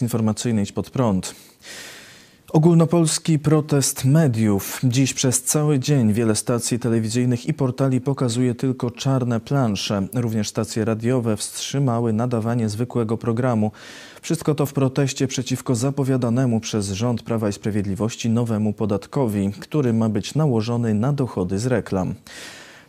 informacyjny Idź Pod Prąd. Ogólnopolski protest mediów. Dziś przez cały dzień wiele stacji telewizyjnych i portali pokazuje tylko czarne plansze. Również stacje radiowe wstrzymały nadawanie zwykłego programu. Wszystko to w proteście przeciwko zapowiadanemu przez rząd Prawa i Sprawiedliwości nowemu podatkowi, który ma być nałożony na dochody z reklam.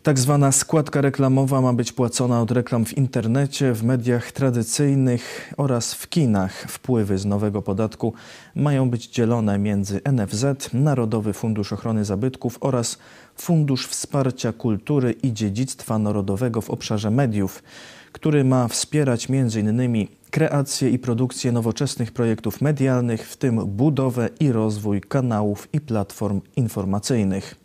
Tak zwana składka reklamowa ma być płacona od reklam w internecie, w mediach tradycyjnych oraz w kinach. Wpływy z nowego podatku mają być dzielone między NFZ, Narodowy Fundusz Ochrony Zabytków oraz Fundusz Wsparcia Kultury i Dziedzictwa Narodowego w obszarze mediów, który ma wspierać m.in. kreację i produkcję nowoczesnych projektów medialnych, w tym budowę i rozwój kanałów i platform informacyjnych.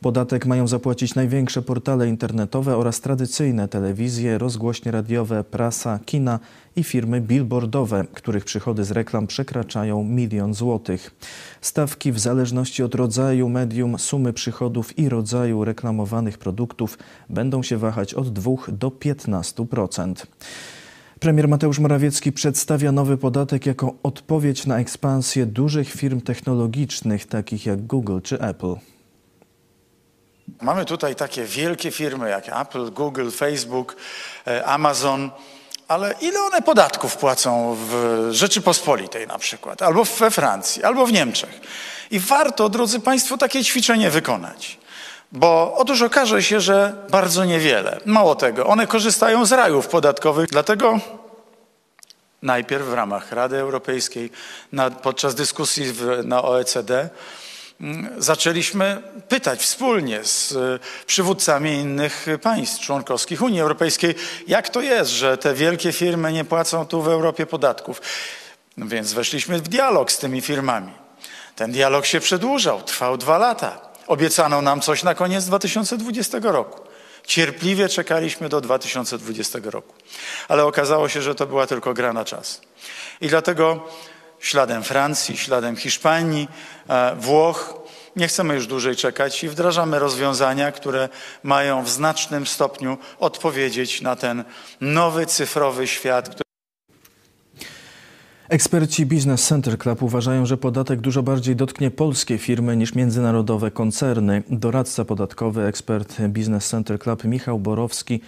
Podatek mają zapłacić największe portale internetowe oraz tradycyjne telewizje, rozgłośnie radiowe, prasa, kina i firmy billboardowe, których przychody z reklam przekraczają milion złotych. Stawki w zależności od rodzaju medium, sumy przychodów i rodzaju reklamowanych produktów będą się wahać od 2 do 15%. Premier Mateusz Morawiecki przedstawia nowy podatek jako odpowiedź na ekspansję dużych firm technologicznych takich jak Google czy Apple. Mamy tutaj takie wielkie firmy jak Apple, Google, Facebook, e, Amazon, ale ile one podatków płacą w Rzeczypospolitej na przykład, albo we Francji, albo w Niemczech? I warto, drodzy Państwo, takie ćwiczenie wykonać. Bo otóż okaże się, że bardzo niewiele. Mało tego, one korzystają z rajów podatkowych, dlatego najpierw w ramach Rady Europejskiej, na, podczas dyskusji w, na OECD, zaczęliśmy pytać wspólnie z e, przywódcami innych państw członkowskich Unii Europejskiej, jak to jest, że te wielkie firmy nie płacą tu w Europie podatków. No więc weszliśmy w dialog z tymi firmami. Ten dialog się przedłużał, trwał dwa lata. Obiecano nam coś na koniec 2020 roku. Cierpliwie czekaliśmy do 2020 roku. Ale okazało się, że to była tylko gra na czas. I dlatego śladem Francji, śladem Hiszpanii, e, Włoch. Nie chcemy już dłużej czekać i wdrażamy rozwiązania, które mają w znacznym stopniu odpowiedzieć na ten nowy cyfrowy świat. Eksperci Business Center Club uważają, że podatek dużo bardziej dotknie polskie firmy niż międzynarodowe koncerny. Doradca podatkowy, ekspert Business Center Club Michał Borowski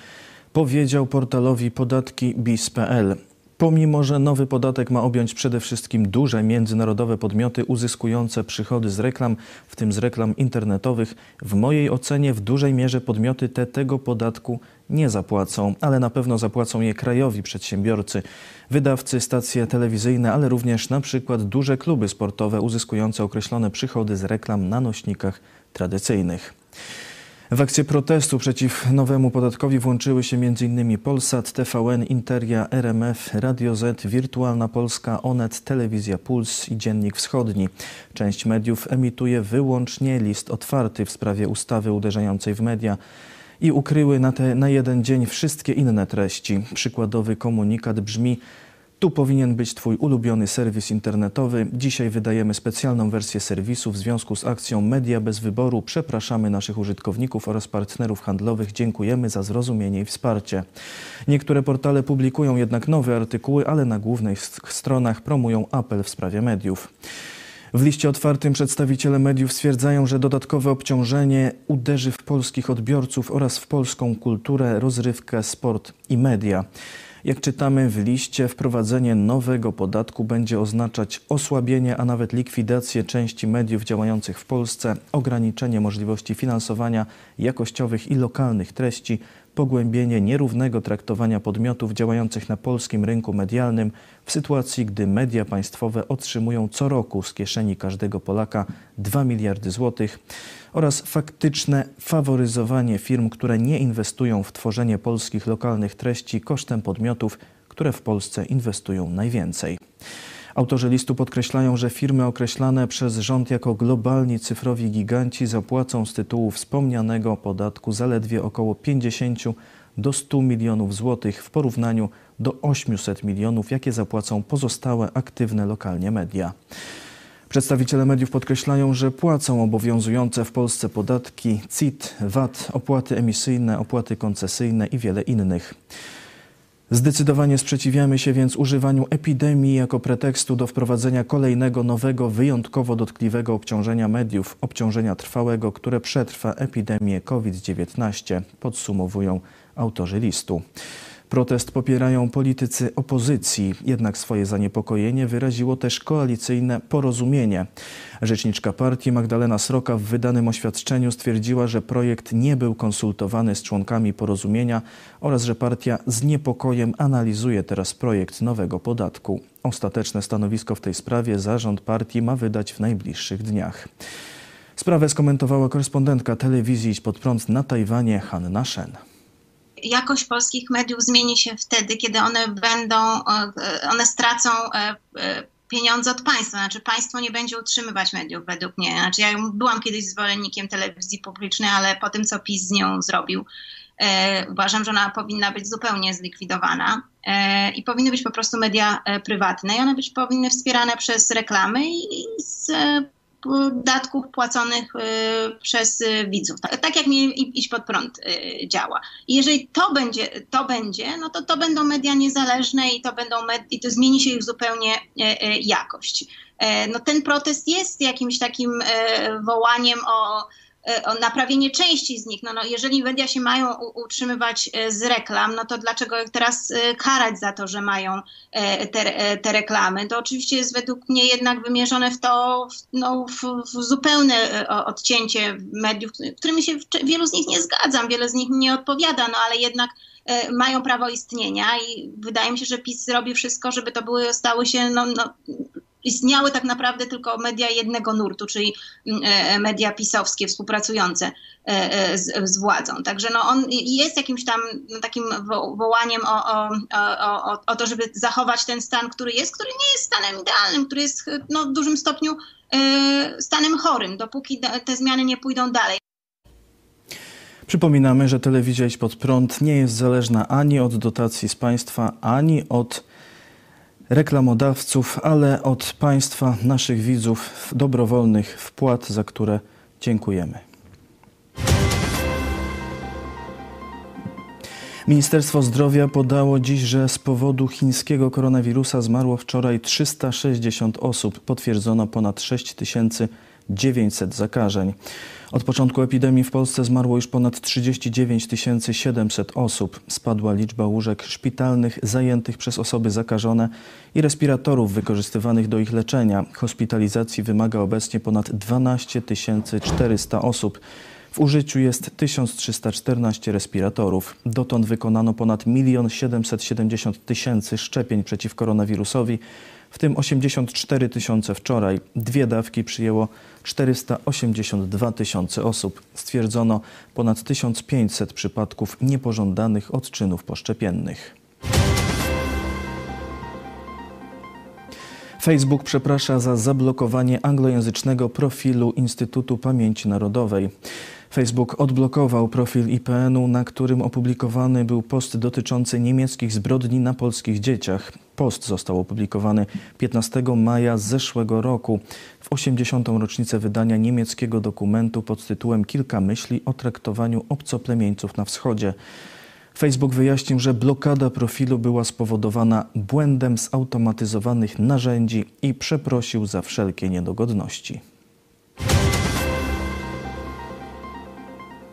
powiedział portalowi podatki BIS.pl. Pomimo, że nowy podatek ma objąć przede wszystkim duże międzynarodowe podmioty uzyskujące przychody z reklam, w tym z reklam internetowych, w mojej ocenie w dużej mierze podmioty te tego podatku nie zapłacą, ale na pewno zapłacą je krajowi przedsiębiorcy, wydawcy, stacje telewizyjne, ale również na przykład duże kluby sportowe uzyskujące określone przychody z reklam na nośnikach tradycyjnych. W akcję protestu przeciw nowemu podatkowi włączyły się m.in. Polsat, TVN, Interia, RMF, Radio Z, Wirtualna Polska, Onet, Telewizja Puls i Dziennik Wschodni. Część mediów emituje wyłącznie list otwarty w sprawie ustawy uderzającej w media i ukryły na, te, na jeden dzień wszystkie inne treści. Przykładowy komunikat brzmi tu powinien być Twój ulubiony serwis internetowy. Dzisiaj wydajemy specjalną wersję serwisu w związku z akcją Media bez wyboru. Przepraszamy naszych użytkowników oraz partnerów handlowych. Dziękujemy za zrozumienie i wsparcie. Niektóre portale publikują jednak nowe artykuły, ale na głównych stronach promują apel w sprawie mediów. W liście otwartym przedstawiciele mediów stwierdzają, że dodatkowe obciążenie uderzy w polskich odbiorców oraz w polską kulturę, rozrywkę, sport i media. Jak czytamy w liście, wprowadzenie nowego podatku będzie oznaczać osłabienie, a nawet likwidację części mediów działających w Polsce, ograniczenie możliwości finansowania jakościowych i lokalnych treści, pogłębienie nierównego traktowania podmiotów działających na polskim rynku medialnym w sytuacji, gdy media państwowe otrzymują co roku z kieszeni każdego Polaka 2 miliardy złotych oraz faktyczne faworyzowanie firm, które nie inwestują w tworzenie polskich lokalnych treści kosztem podmiotów, które w Polsce inwestują najwięcej. Autorzy listu podkreślają, że firmy określane przez rząd jako globalni cyfrowi giganci zapłacą z tytułu wspomnianego podatku zaledwie około 50 do 100 milionów złotych w porównaniu do 800 milionów, jakie zapłacą pozostałe aktywne lokalnie media. Przedstawiciele mediów podkreślają, że płacą obowiązujące w Polsce podatki CIT, VAT, opłaty emisyjne, opłaty koncesyjne i wiele innych. Zdecydowanie sprzeciwiamy się więc używaniu epidemii jako pretekstu do wprowadzenia kolejnego nowego, wyjątkowo dotkliwego obciążenia mediów, obciążenia trwałego, które przetrwa epidemię COVID-19, podsumowują autorzy listu. Protest popierają politycy opozycji, jednak swoje zaniepokojenie wyraziło też koalicyjne porozumienie. Rzeczniczka partii Magdalena Sroka w wydanym oświadczeniu stwierdziła, że projekt nie był konsultowany z członkami porozumienia oraz że partia z niepokojem analizuje teraz projekt nowego podatku. Ostateczne stanowisko w tej sprawie zarząd partii ma wydać w najbliższych dniach. Sprawę skomentowała korespondentka telewizji Idź Pod Prąd na Tajwanie Hanna Shen jakość polskich mediów zmieni się wtedy, kiedy one będą, one stracą e, e, pieniądze od państwa. Znaczy państwo nie będzie utrzymywać mediów według mnie. Znaczy ja byłam kiedyś zwolennikiem telewizji publicznej, ale po tym, co PiS z nią zrobił, e, uważam, że ona powinna być zupełnie zlikwidowana e, i powinny być po prostu media e, prywatne i one być powinny wspierane przez reklamy i z datków płaconych y, przez y, widzów. Tak, tak jak mi iść pod prąd y, działa. I jeżeli to będzie, to będzie, no to to będą media niezależne i to będą med- i to zmieni się ich zupełnie jakość. No ten protest jest jakimś takim wołaniem E, o naprawienie części z nich. No, no, jeżeli media się mają utrzymywać e, z reklam, no to dlaczego teraz e, karać za to, że mają te, te reklamy? To oczywiście jest według mnie jednak wymierzone w to, no, w, w zupełne odcięcie mediów, którymi się wielu z nich nie zgadzam, wiele z nich nie odpowiada, no ale jednak mają prawo istnienia i wydaje mi się, że PiS robi wszystko, żeby to były, stały się no, no, istniały tak naprawdę tylko media jednego nurtu, czyli mm, e, media pisowskie współpracujące e, e, z, z władzą. Także no on jest jakimś tam no, takim wołaniem o, o, o, o, to, żeby zachować ten stan, który jest, który nie jest stanem idealnym, który jest no, w dużym stopniu stanem chorym, dopóki te zmiany nie pójdą dalej. Przypominamy, że telewizja Idź Pod Prąd nie jest zależna ani od dotacji z państwa, ani od reklamodawców, ale od Państwa, naszych widzów, dobrowolnych wpłat, za które dziękujemy. Ministerstwo Zdrowia podało dziś, że z powodu chińskiego koronawirusa zmarło wczoraj 360 osób. Potwierdzono ponad 6900 zakażeń. Od początku epidemii w Polsce zmarło już ponad 39 700 osób. Spadła liczba łóżek szpitalnych zajętych przez osoby zakażone i respiratorów wykorzystywanych do ich leczenia. Hospitalizacji wymaga obecnie ponad 12 400 osób. W użyciu jest 1314 respiratorów. Dotąd wykonano ponad 1 770 tysięcy szczepień przeciw koronawirusowi, w tym 84 tysiące wczoraj. Dwie dawki przyjęło 482 tysiące osób. Stwierdzono ponad 1500 przypadków niepożądanych odczynów poszczepiennych. Facebook przeprasza za zablokowanie anglojęzycznego profilu Instytutu Pamięci Narodowej. Facebook odblokował profil IPN-u, na którym opublikowany był post dotyczący niemieckich zbrodni na polskich dzieciach. Post został opublikowany 15 maja zeszłego roku, w 80. rocznicę wydania niemieckiego dokumentu pod tytułem Kilka myśli o traktowaniu obcoplemieńców na wschodzie. Facebook wyjaśnił, że blokada profilu była spowodowana błędem zautomatyzowanych narzędzi i przeprosił za wszelkie niedogodności.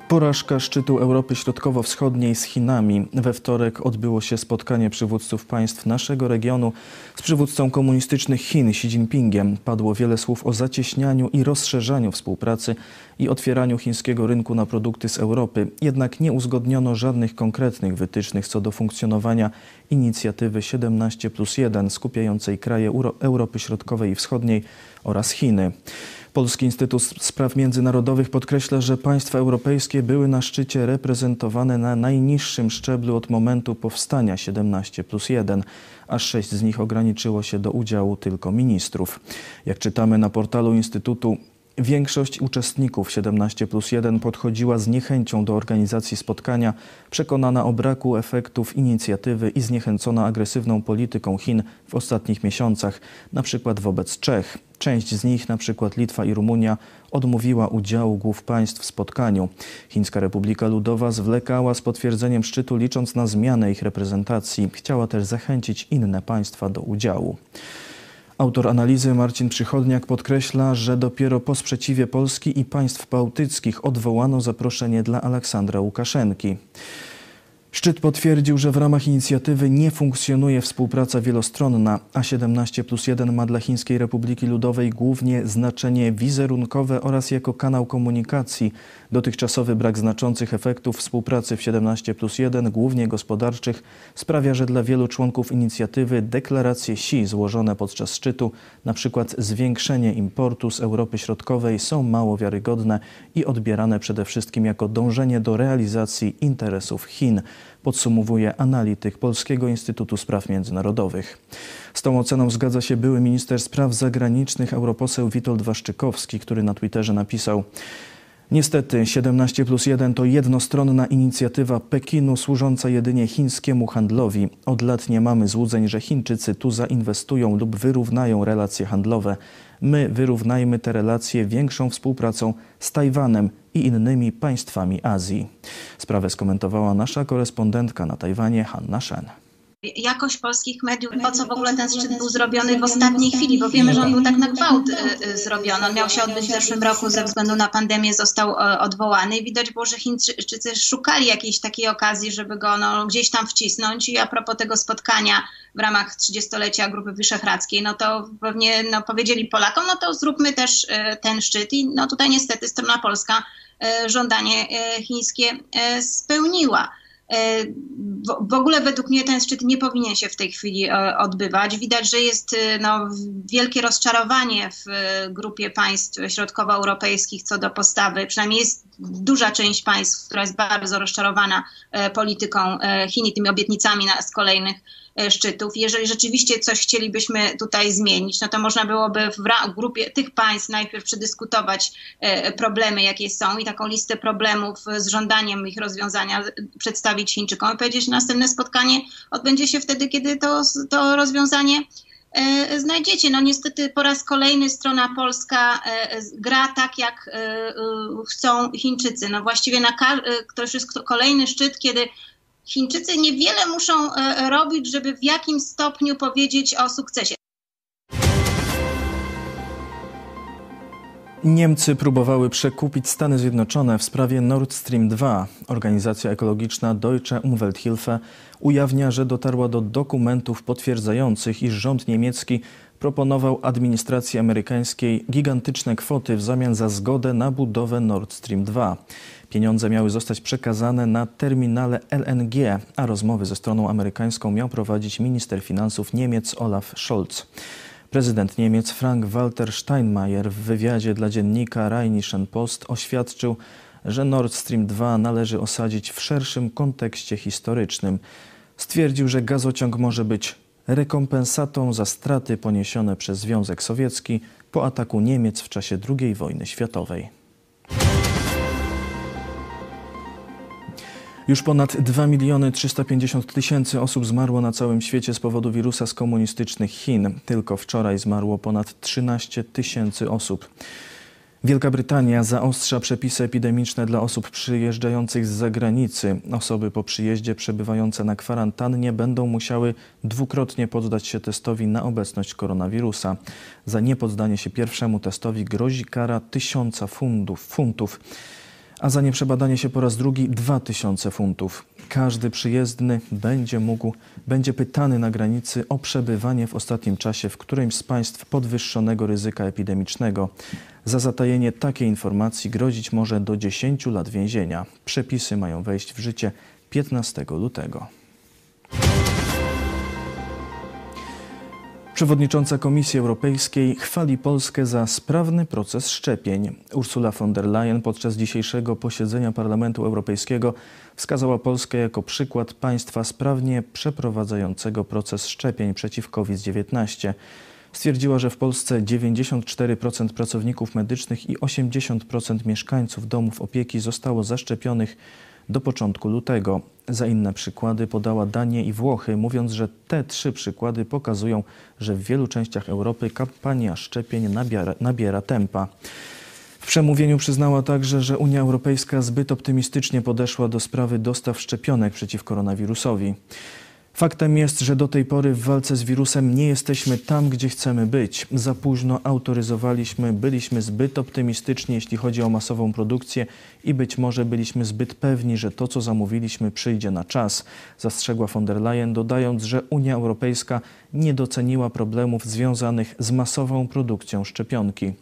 Porażka szczytu Europy Środkowo-Wschodniej z Chinami. We wtorek odbyło się spotkanie przywódców państw naszego regionu z przywódcą komunistycznych Chin Xi Jinpingiem. Padło wiele słów o zacieśnianiu i rozszerzaniu współpracy i otwieraniu chińskiego rynku na produkty z Europy. Jednak nie uzgodniono żadnych konkretnych wytycznych co do funkcjonowania inicjatywy 17 plus 1 skupiającej kraje Europy Środkowej i Wschodniej oraz Chiny. Polski Instytut Spraw Międzynarodowych podkreśla, że państwa europejskie były na szczycie reprezentowane na najniższym szczeblu od momentu powstania 17 plus 1. Aż sześć z nich ograniczyło się do udziału tylko ministrów. Jak czytamy na portalu Instytutu, Większość uczestników 17 plus 1 podchodziła z niechęcią do organizacji spotkania, przekonana o braku efektów inicjatywy i zniechęcona agresywną polityką Chin w ostatnich miesiącach, przykład wobec Czech. Część z nich, przykład Litwa i Rumunia, odmówiła udziału głów państw w spotkaniu. Chińska Republika Ludowa zwlekała z potwierdzeniem szczytu, licząc na zmianę ich reprezentacji. Chciała też zachęcić inne państwa do udziału. Autor analizy Marcin Przychodniak podkreśla, że dopiero po sprzeciwie Polski i państw bałtyckich odwołano zaproszenie dla Aleksandra Łukaszenki. Szczyt potwierdził, że w ramach inicjatywy nie funkcjonuje współpraca wielostronna, a 17 plus 1 ma dla Chińskiej Republiki Ludowej głównie znaczenie wizerunkowe oraz jako kanał komunikacji. Dotychczasowy brak znaczących efektów współpracy w 17 plus 1, głównie gospodarczych, sprawia, że dla wielu członków inicjatywy deklaracje SI złożone podczas szczytu, np. zwiększenie importu z Europy Środkowej, są mało wiarygodne i odbierane przede wszystkim jako dążenie do realizacji interesów Chin podsumowuje analityk Polskiego Instytutu Spraw Międzynarodowych. Z tą oceną zgadza się były minister spraw zagranicznych europoseł Witold Waszczykowski, który na Twitterze napisał Niestety 17 plus 1 to jednostronna inicjatywa Pekinu służąca jedynie chińskiemu handlowi. Od lat nie mamy złudzeń, że Chińczycy tu zainwestują lub wyrównają relacje handlowe. My wyrównajmy te relacje większą współpracą z Tajwanem i innymi państwami Azji. Sprawę skomentowała nasza korespondentka na Tajwanie Hanna Shen jakość polskich mediów, po co w ogóle ten szczyt był zrobiony w ostatniej chwili, bo wiemy, że on był tak na gwałt y, y, zrobiony. On miał się odbyć w zeszłym roku, ze względu na pandemię został e, odwołany. I widać było, że Chińczycy szukali jakiejś takiej okazji, żeby go no, gdzieś tam wcisnąć. I a propos tego spotkania w ramach 30-lecia Grupy Wyszehradzkiej, no to pewnie no, powiedzieli Polakom, no to zróbmy też e, ten szczyt. I no tutaj niestety strona polska e, żądanie chińskie spełniła. E, w ogóle według mnie ten szczyt nie powinien się w tej chwili e, odbywać. Widać, że jest e, no, wielkie rozczarowanie w grupie państw środkowoeuropejskich co do postawy, przynajmniej jest duża część państw, która jest bardzo rozczarowana polityką Chin i tymi obietnicami z kolejnych szczytów. Jeżeli rzeczywiście coś chcielibyśmy tutaj zmienić, no to można byłoby w grupie tych państw najpierw przedyskutować e, problemy, jakie są i taką listę problemów z żądaniem ich rozwiązania przedstawić Chińczykom i powiedzieć, że następne spotkanie odbędzie się wtedy, kiedy to, to rozwiązanie e, znajdziecie. No niestety po raz kolejny strona polska gra tak, jak chcą Chińczycy. No właściwie na to już jest kolejny szczyt, kiedy Chińczycy niewiele muszą e, robić, żeby w jakimś stopniu powiedzieć o sukcesie. Niemcy próbowały przekupić Stany Zjednoczone w sprawie Nord Stream 2. Organizacja ekologiczna Deutsche Umwelthilfe ujawnia, że dotarła do dokumentów potwierdzających, iż rząd niemiecki proponował administracji amerykańskiej gigantyczne kwoty w zamian za zgodę na budowę Nord Stream 2. Pieniądze miały zostać przekazane na terminale LNG, a rozmowy ze stroną amerykańską miał prowadzić minister finansów Niemiec Olaf Scholz. Prezydent Niemiec Frank-Walter Steinmeier w wywiadzie dla dziennika Rheinischen Post oświadczył, że Nord Stream 2 należy osadzić w szerszym kontekście historycznym. Stwierdził, że gazociąg może być rekompensatą za straty poniesione przez Związek Sowiecki po ataku Niemiec w czasie II wojny światowej. Już ponad 2 miliony 350 tysięcy osób zmarło na całym świecie z powodu wirusa z komunistycznych Chin. Tylko wczoraj zmarło ponad 13 tysięcy osób. Wielka Brytania zaostrza przepisy epidemiczne dla osób przyjeżdżających z zagranicy. Osoby po przyjeździe przebywające na kwarantannie będą musiały dwukrotnie poddać się testowi na obecność koronawirusa. Za niepoddanie się pierwszemu testowi grozi kara tysiąca funtów. funtów a za nieprzebadanie się po raz drugi 2000 funtów. Każdy przyjezdny będzie mógł, będzie pytany na granicy o przebywanie w ostatnim czasie w którymś z państw podwyższonego ryzyka epidemicznego. Za zatajenie takiej informacji grozić może do 10 lat więzienia. Przepisy mają wejść w życie 15 lutego. Przewodnicząca Komisji Europejskiej chwali Polskę za sprawny proces szczepień. Ursula von der Leyen podczas dzisiejszego posiedzenia Parlamentu Europejskiego wskazała Polskę jako przykład państwa sprawnie przeprowadzającego proces szczepień przeciw COVID-19. Stwierdziła, że w Polsce 94% pracowników medycznych i 80% mieszkańców domów opieki zostało zaszczepionych do początku lutego. Za inne przykłady podała Danię i Włochy, mówiąc, że te trzy przykłady pokazują, że w wielu częściach Europy kampania szczepień nabiera, nabiera tempa. W przemówieniu przyznała także, że Unia Europejska zbyt optymistycznie podeszła do sprawy dostaw szczepionek przeciw koronawirusowi. Faktem jest, że do tej pory w walce z wirusem nie jesteśmy tam, gdzie chcemy być. Za późno autoryzowaliśmy, byliśmy zbyt optymistyczni, jeśli chodzi o masową produkcję i być może byliśmy zbyt pewni, że to, co zamówiliśmy, przyjdzie na czas, zastrzegła von der Leyen, dodając, że Unia Europejska nie doceniła problemów związanych z masową produkcją szczepionki.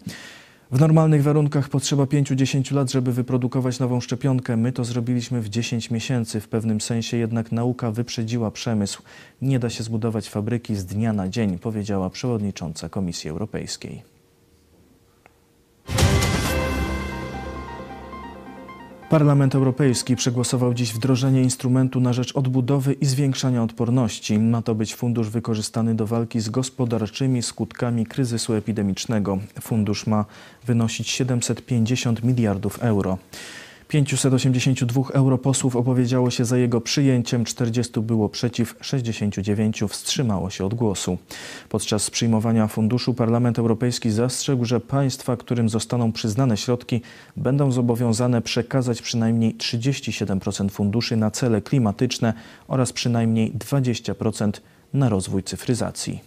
W normalnych warunkach potrzeba 5-10 lat, żeby wyprodukować nową szczepionkę. My to zrobiliśmy w 10 miesięcy. W pewnym sensie jednak nauka wyprzedziła przemysł. Nie da się zbudować fabryki z dnia na dzień, powiedziała przewodnicząca Komisji Europejskiej. Parlament Europejski przegłosował dziś wdrożenie instrumentu na rzecz odbudowy i zwiększania odporności. Ma to być fundusz wykorzystany do walki z gospodarczymi skutkami kryzysu epidemicznego. Fundusz ma wynosić 750 miliardów euro. 582 europosłów opowiedziało się za jego przyjęciem, 40 było przeciw, 69 wstrzymało się od głosu. Podczas przyjmowania funduszu Parlament Europejski zastrzegł, że państwa, którym zostaną przyznane środki, będą zobowiązane przekazać przynajmniej 37% funduszy na cele klimatyczne oraz przynajmniej 20% na rozwój cyfryzacji.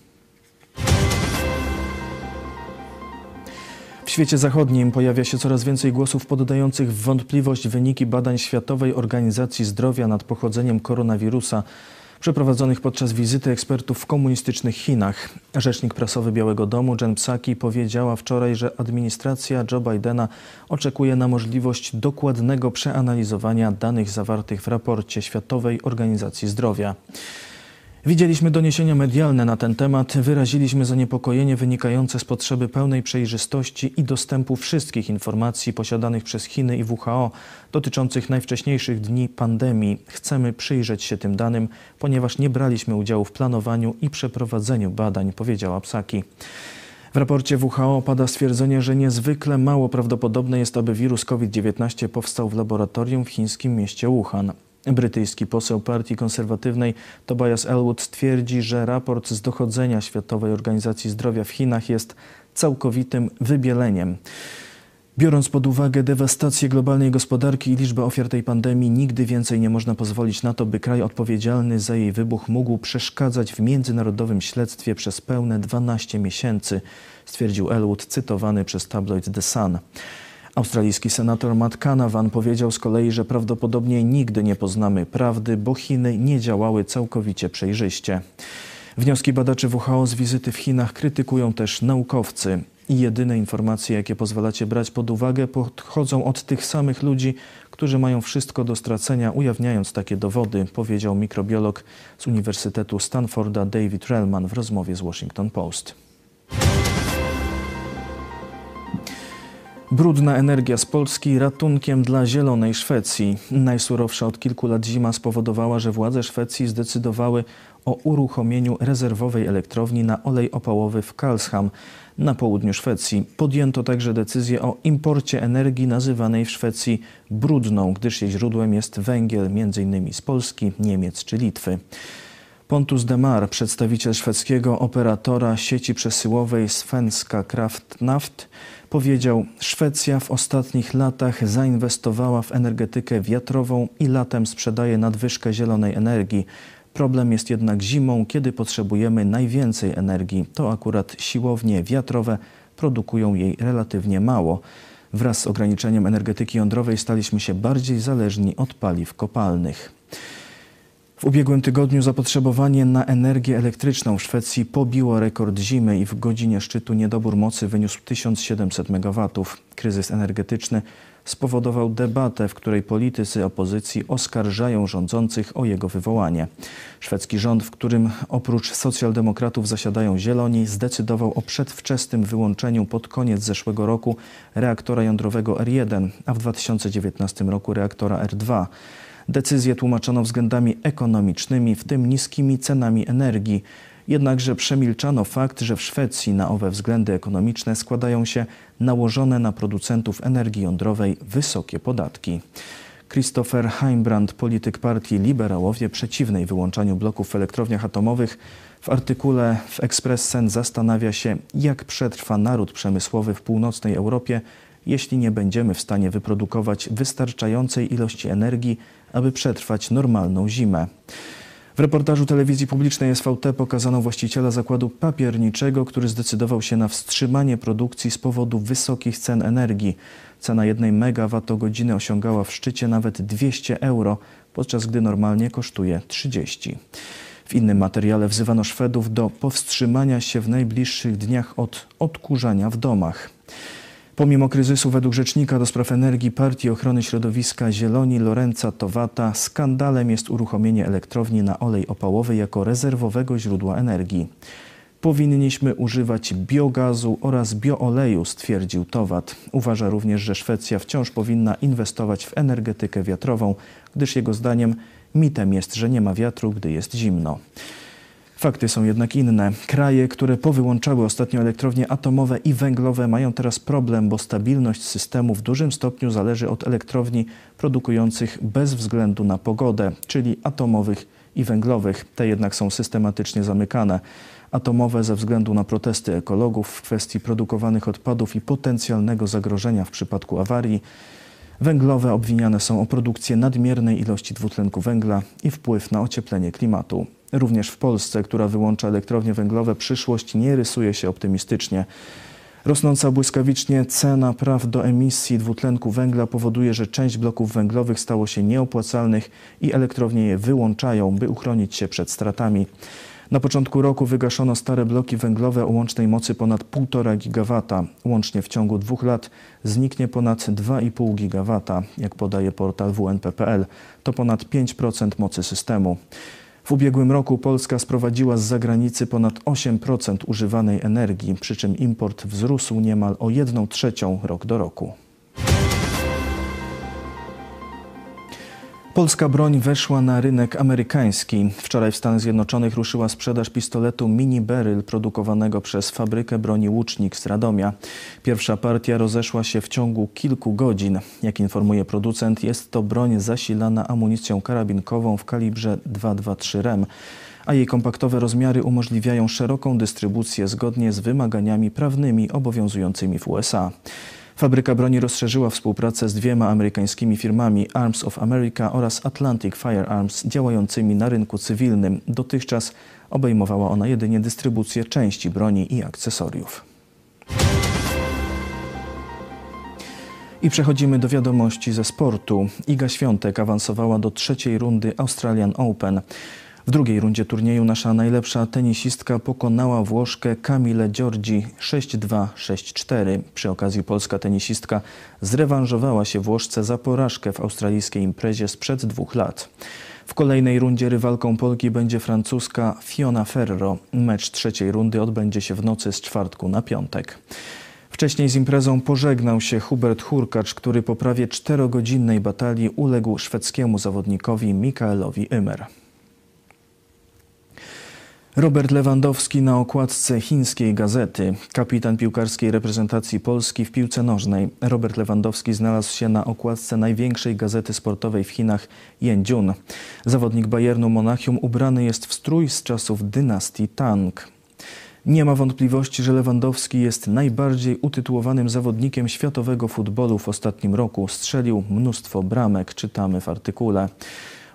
W świecie zachodnim pojawia się coraz więcej głosów poddających w wątpliwość wyniki badań Światowej Organizacji Zdrowia nad pochodzeniem koronawirusa przeprowadzonych podczas wizyty ekspertów w komunistycznych Chinach. Rzecznik prasowy Białego Domu Jen Psaki powiedziała wczoraj, że administracja Joe Bidena oczekuje na możliwość dokładnego przeanalizowania danych zawartych w raporcie Światowej Organizacji Zdrowia. Widzieliśmy doniesienia medialne na ten temat, wyraziliśmy zaniepokojenie wynikające z potrzeby pełnej przejrzystości i dostępu wszystkich informacji posiadanych przez Chiny i WHO dotyczących najwcześniejszych dni pandemii. Chcemy przyjrzeć się tym danym, ponieważ nie braliśmy udziału w planowaniu i przeprowadzeniu badań, powiedziała Psaki. W raporcie WHO pada stwierdzenie, że niezwykle mało prawdopodobne jest, aby wirus COVID-19 powstał w laboratorium w chińskim mieście Wuhan. Brytyjski poseł partii konserwatywnej Tobias Elwood twierdzi, że raport z dochodzenia Światowej Organizacji Zdrowia w Chinach jest całkowitym wybieleniem. Biorąc pod uwagę dewastację globalnej gospodarki i liczbę ofiar tej pandemii, nigdy więcej nie można pozwolić na to, by kraj odpowiedzialny za jej wybuch mógł przeszkadzać w międzynarodowym śledztwie przez pełne 12 miesięcy, stwierdził Elwood, cytowany przez tabloid The Sun. Australijski senator Matt Canavan powiedział z kolei, że prawdopodobnie nigdy nie poznamy prawdy, bo Chiny nie działały całkowicie przejrzyście. Wnioski badaczy WHO z wizyty w Chinach krytykują też naukowcy. I jedyne informacje, jakie pozwalacie brać pod uwagę, pochodzą od tych samych ludzi, którzy mają wszystko do stracenia, ujawniając takie dowody, powiedział mikrobiolog z Uniwersytetu Stanforda David Relman w rozmowie z Washington Post. Brudna energia z Polski ratunkiem dla zielonej Szwecji. Najsurowsza od kilku lat zima spowodowała, że władze Szwecji zdecydowały o uruchomieniu rezerwowej elektrowni na olej opałowy w Karlsham na południu Szwecji. Podjęto także decyzję o imporcie energii nazywanej w Szwecji brudną, gdyż jej źródłem jest węgiel m.in. z Polski, Niemiec czy Litwy. Pontus Demar, przedstawiciel szwedzkiego operatora sieci przesyłowej Svenska Kraftnaft, powiedział: Szwecja w ostatnich latach zainwestowała w energetykę wiatrową i latem sprzedaje nadwyżkę zielonej energii. Problem jest jednak zimą, kiedy potrzebujemy najwięcej energii. To akurat siłownie wiatrowe produkują jej relatywnie mało. Wraz z ograniczeniem energetyki jądrowej staliśmy się bardziej zależni od paliw kopalnych. W ubiegłym tygodniu zapotrzebowanie na energię elektryczną w Szwecji pobiło rekord zimy i w godzinie szczytu niedobór mocy wyniósł 1700 MW. Kryzys energetyczny spowodował debatę, w której politycy opozycji oskarżają rządzących o jego wywołanie. Szwedzki rząd, w którym oprócz socjaldemokratów zasiadają zieloni, zdecydował o przedwczesnym wyłączeniu pod koniec zeszłego roku reaktora jądrowego R1, a w 2019 roku reaktora R2. Decyzję tłumaczono względami ekonomicznymi, w tym niskimi cenami energii. Jednakże przemilczano fakt, że w Szwecji na owe względy ekonomiczne składają się nałożone na producentów energii jądrowej wysokie podatki. Christopher Heimbrand, polityk partii Liberałowie przeciwnej wyłączaniu bloków w elektrowniach atomowych, w artykule w Expressen zastanawia się, jak przetrwa naród przemysłowy w północnej Europie, jeśli nie będziemy w stanie wyprodukować wystarczającej ilości energii, aby przetrwać normalną zimę. W reportażu telewizji publicznej SVT pokazano właściciela zakładu papierniczego, który zdecydował się na wstrzymanie produkcji z powodu wysokich cen energii. Cena jednej megawattogodziny osiągała w szczycie nawet 200 euro, podczas gdy normalnie kosztuje 30. W innym materiale wzywano Szwedów do powstrzymania się w najbliższych dniach od odkurzania w domach. Pomimo kryzysu, według rzecznika do spraw energii Partii Ochrony Środowiska Zieloni Lorenza Towata, skandalem jest uruchomienie elektrowni na olej opałowy jako rezerwowego źródła energii. Powinniśmy używać biogazu oraz biooleju, stwierdził Towat. Uważa również, że Szwecja wciąż powinna inwestować w energetykę wiatrową, gdyż jego zdaniem mitem jest, że nie ma wiatru, gdy jest zimno. Fakty są jednak inne. Kraje, które powyłączały ostatnio elektrownie atomowe i węglowe, mają teraz problem, bo stabilność systemu w dużym stopniu zależy od elektrowni produkujących bez względu na pogodę, czyli atomowych i węglowych. Te jednak są systematycznie zamykane. Atomowe ze względu na protesty ekologów w kwestii produkowanych odpadów i potencjalnego zagrożenia w przypadku awarii. Węglowe obwiniane są o produkcję nadmiernej ilości dwutlenku węgla i wpływ na ocieplenie klimatu. Również w Polsce, która wyłącza elektrownie węglowe, przyszłość nie rysuje się optymistycznie. Rosnąca błyskawicznie cena praw do emisji dwutlenku węgla powoduje, że część bloków węglowych stało się nieopłacalnych i elektrownie je wyłączają, by uchronić się przed stratami. Na początku roku wygaszono stare bloki węglowe o łącznej mocy ponad 1,5 gigawata. Łącznie w ciągu dwóch lat zniknie ponad 2,5 gigawata, jak podaje portal WNP.pl. To ponad 5% mocy systemu. W ubiegłym roku Polska sprowadziła z zagranicy ponad 8% używanej energii, przy czym import wzrósł niemal o 1 trzecią rok do roku. Polska broń weszła na rynek amerykański. Wczoraj w Stanach Zjednoczonych ruszyła sprzedaż pistoletu Mini Beryl produkowanego przez fabrykę broni Łucznik z Radomia. Pierwsza partia rozeszła się w ciągu kilku godzin. Jak informuje producent, jest to broń zasilana amunicją karabinkową w kalibrze 223 rem a jej kompaktowe rozmiary umożliwiają szeroką dystrybucję zgodnie z wymaganiami prawnymi obowiązującymi w USA. Fabryka broni rozszerzyła współpracę z dwiema amerykańskimi firmami Arms of America oraz Atlantic Firearms działającymi na rynku cywilnym. Dotychczas obejmowała ona jedynie dystrybucję części broni i akcesoriów. I przechodzimy do wiadomości ze sportu. Iga Świątek awansowała do trzeciej rundy Australian Open. W drugiej rundzie turnieju nasza najlepsza tenisistka pokonała Włoszkę Kamilę Giorgi 6-2-6-4. Przy okazji polska tenisistka zrewanżowała się Włoszce za porażkę w australijskiej imprezie sprzed dwóch lat. W kolejnej rundzie rywalką Polki będzie francuska Fiona Ferro. Mecz trzeciej rundy odbędzie się w nocy z czwartku na piątek. Wcześniej z imprezą pożegnał się Hubert Hurkacz, który po prawie czterogodzinnej batalii uległ szwedzkiemu zawodnikowi Mikaelowi Ymer. Robert Lewandowski na okładce chińskiej gazety. Kapitan piłkarskiej reprezentacji Polski w piłce nożnej. Robert Lewandowski znalazł się na okładce największej gazety sportowej w Chinach Yanjun. Zawodnik Bayernu Monachium ubrany jest w strój z czasów dynastii Tang. Nie ma wątpliwości, że Lewandowski jest najbardziej utytułowanym zawodnikiem światowego futbolu w ostatnim roku. Strzelił mnóstwo bramek, czytamy w artykule.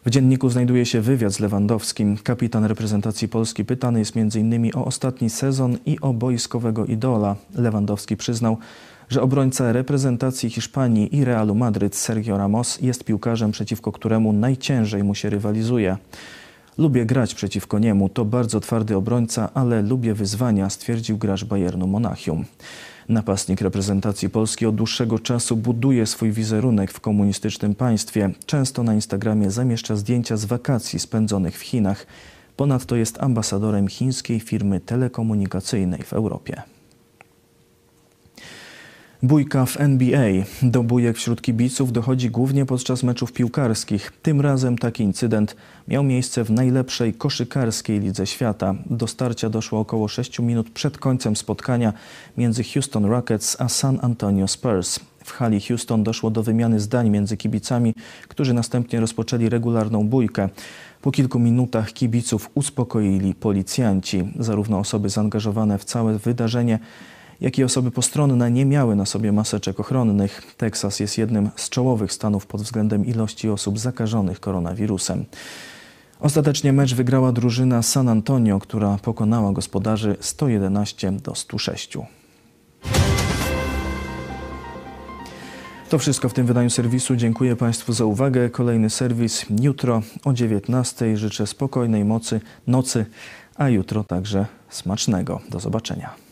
W dzienniku znajduje się wywiad z Lewandowskim. Kapitan reprezentacji Polski pytany jest m.in. o ostatni sezon i o boiskowego idola. Lewandowski przyznał, że obrońca reprezentacji Hiszpanii i Realu Madryt Sergio Ramos jest piłkarzem, przeciwko któremu najciężej mu się rywalizuje. Lubię grać przeciwko niemu, to bardzo twardy obrońca, ale lubię wyzwania, stwierdził gracz Bayernu Monachium. Napastnik reprezentacji Polski od dłuższego czasu buduje swój wizerunek w komunistycznym państwie. Często na Instagramie zamieszcza zdjęcia z wakacji spędzonych w Chinach. Ponadto jest ambasadorem chińskiej firmy telekomunikacyjnej w Europie. Bójka w NBA. Do bójek wśród kibiców dochodzi głównie podczas meczów piłkarskich. Tym razem taki incydent miał miejsce w najlepszej koszykarskiej lidze świata. Do starcia doszło około 6 minut przed końcem spotkania między Houston Rockets a San Antonio Spurs. W hali Houston doszło do wymiany zdań między kibicami, którzy następnie rozpoczęli regularną bójkę. Po kilku minutach kibiców uspokoili policjanci. Zarówno osoby zaangażowane w całe wydarzenie, jak i osoby postronne nie miały na sobie maseczek ochronnych. Teksas jest jednym z czołowych stanów pod względem ilości osób zakażonych koronawirusem. Ostatecznie mecz wygrała drużyna San Antonio, która pokonała gospodarzy 111 do 106. To wszystko w tym wydaniu serwisu. Dziękuję Państwu za uwagę. Kolejny serwis jutro o 19. Życzę spokojnej mocy, nocy, a jutro także smacznego. Do zobaczenia.